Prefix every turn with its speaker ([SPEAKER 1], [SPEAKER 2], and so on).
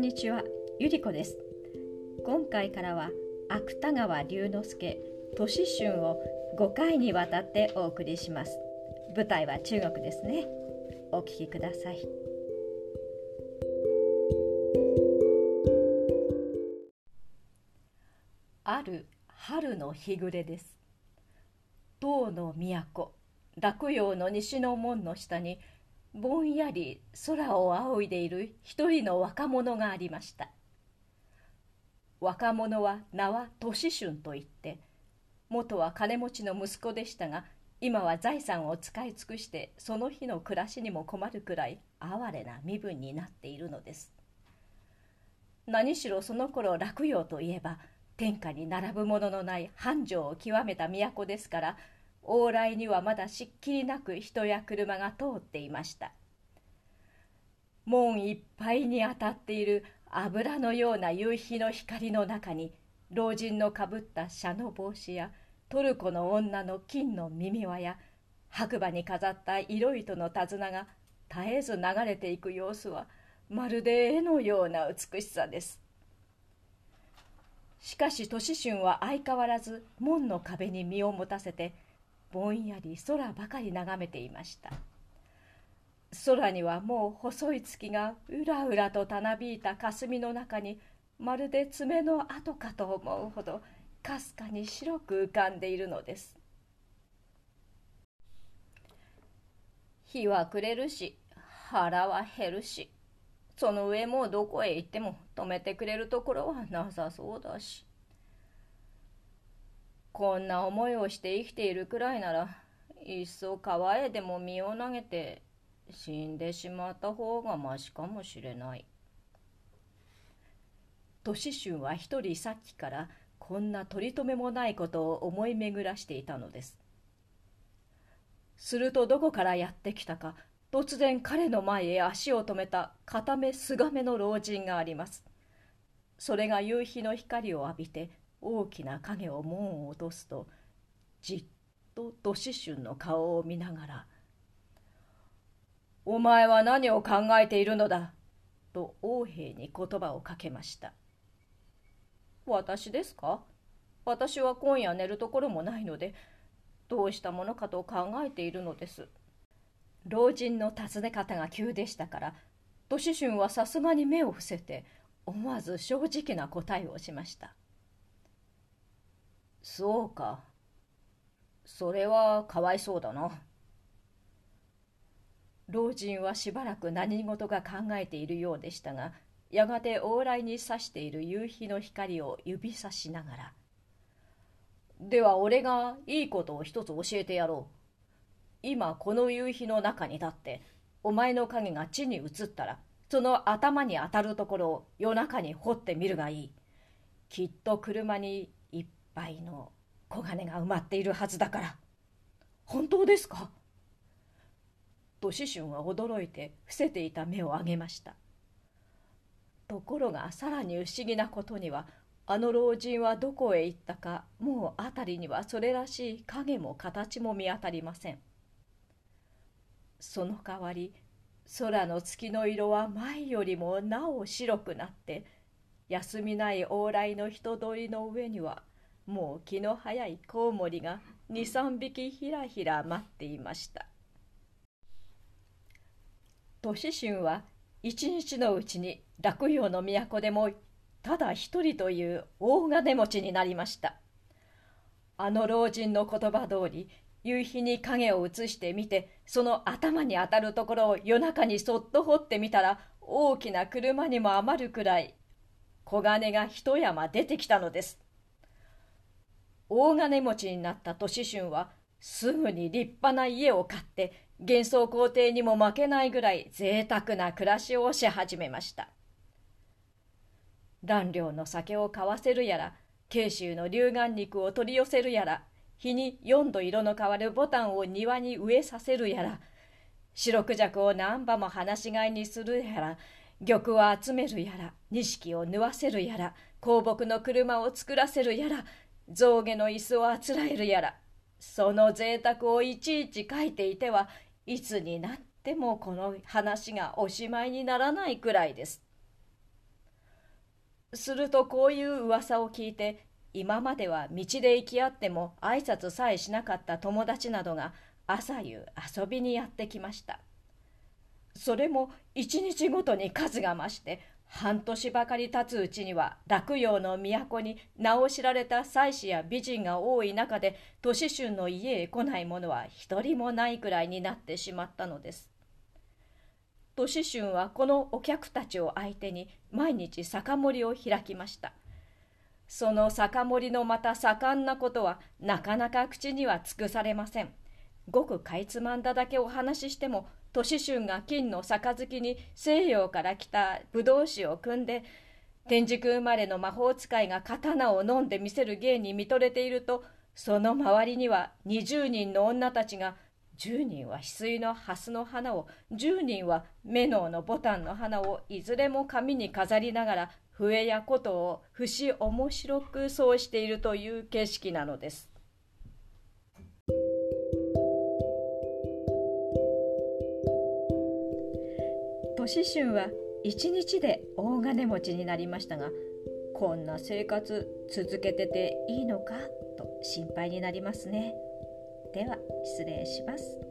[SPEAKER 1] んにちは、ゆりこです。今回からは芥川龍之介、年春を5回にわたってお送りします。舞台は中国ですね。お聞きください。ある春の日暮れです。唐の都、洛陽の西の門の下にぼんやり空を仰いでいる一人の若者がありました。若者は名は年春といって元は金持ちの息子でしたが今は財産を使い尽くしてその日の暮らしにも困るくらい哀れな身分になっているのです。何しろその頃洛陽といえば天下に並ぶもののない繁盛を極めた都ですから往来にはまだしっきりなく人や車が通っていました。門いっぱいに当たっている油のような夕日の光の中に老人のかぶった紗の帽子やトルコの女の金の耳輪や白馬に飾った色糸の手綱が絶えず流れていく様子はまるで絵のような美しさです。しかし年春は相変わらず門の壁に身を持たせてぼんやり空ばかり眺めていました。空にはもう細い月がうらうらとたなびいた霞の中にまるで爪の跡かと思うほどかすかに白く浮かんでいるのです。日は暮れるし腹は減るしその上もうどこへ行っても止めてくれるところはなさそうだし。こんな思いをして生きているくらいならいっそ川へでも身を投げて死んでしまった方がましかもしれない。年春は一人さっきからこんな取り留めもないことを思い巡らしていたのです。するとどこからやってきたか突然彼の前へ足を止めた片目すがめの老人があります。それが夕日の光を浴びて大きな影を門を落とすとじっと年春の顔を見ながら「お前は何を考えているのだ」と王兵に言葉をかけました「私ですか私は今夜寝るところもないのでどうしたものかと考えているのです」老人の尋ね方が急でしたから年春はさすがに目を伏せて思わず正直な答えをしました。そうか。それはかわいそうだな。老人はしばらく何事か考えているようでしたが、やがて往来に差している夕日の光を指さしながら、では俺がいいことを一つ教えてやろう。今この夕日の中に立って、お前の影が地に移ったら、その頭に当たるところを夜中に掘ってみるがいい。きっと車に倍の小金が埋まっているはずだから。本当ですか？年春は驚いて伏せていた目を上げました。ところがさらに不思議なことにはあの老人はどこへ行ったかもう辺りにはそれらしい影も形も見当たりません。その代わり空の月の色は前よりもなお白くなって休みない往来の人通りの上にはもう気の早いコウモリが23匹ひらひら待っていました。年春は一日のうちに洛陽の都でもただ一人という大金持ちになりました。あの老人の言葉通り夕日に影を映してみてその頭に当たるところを夜中にそっと掘ってみたら大きな車にも余るくらい小金が一山出てきたのです。大金持ちになった年春はすぐに立派な家を買って幻想皇帝にも負けないぐらい贅沢な暮らしをし始めました。蘭陵の酒を買わせるやら慶州の龍眼肉を取り寄せるやら日に4度色の変わるボタンを庭に植えさせるやら白クジャクを何羽も放し飼いにするやら玉を集めるやら錦を縫わせるやら香木の車を作らせるやら象牙の椅子をあつらえるやらその贅沢をいちいち書いていてはいつになってもこの話がおしまいにならないくらいです。するとこういう噂を聞いて今までは道で行き合っても挨拶さえしなかった友達などが朝夕遊びにやってきましたそれも一日ごとに数が増して半年ばかり経つうちには洛陽の都に名を知られた妻子や美人が多い中で年春の家へ来ない者は一人もないくらいになってしまったのです年春はこのお客たちを相手に毎日酒盛りを開きましたその酒盛りのまた盛んなことはなかなか口には尽くされません。ごくかいつまんだだけお話ししても年春が金の杯に西洋から来た葡萄酒を汲んで天竺生まれの魔法使いが刀を飲んでみせる芸に見とれているとその周りには20人の女たちが10人は翡翠の蓮の花を10人はメノウのボタンの花をいずれも紙に飾りながら笛や琴を節面白くそうしているという景色なのです。年春は一日で大金持ちになりましたがこんな生活続けてていいのかと心配になりますね。では失礼します。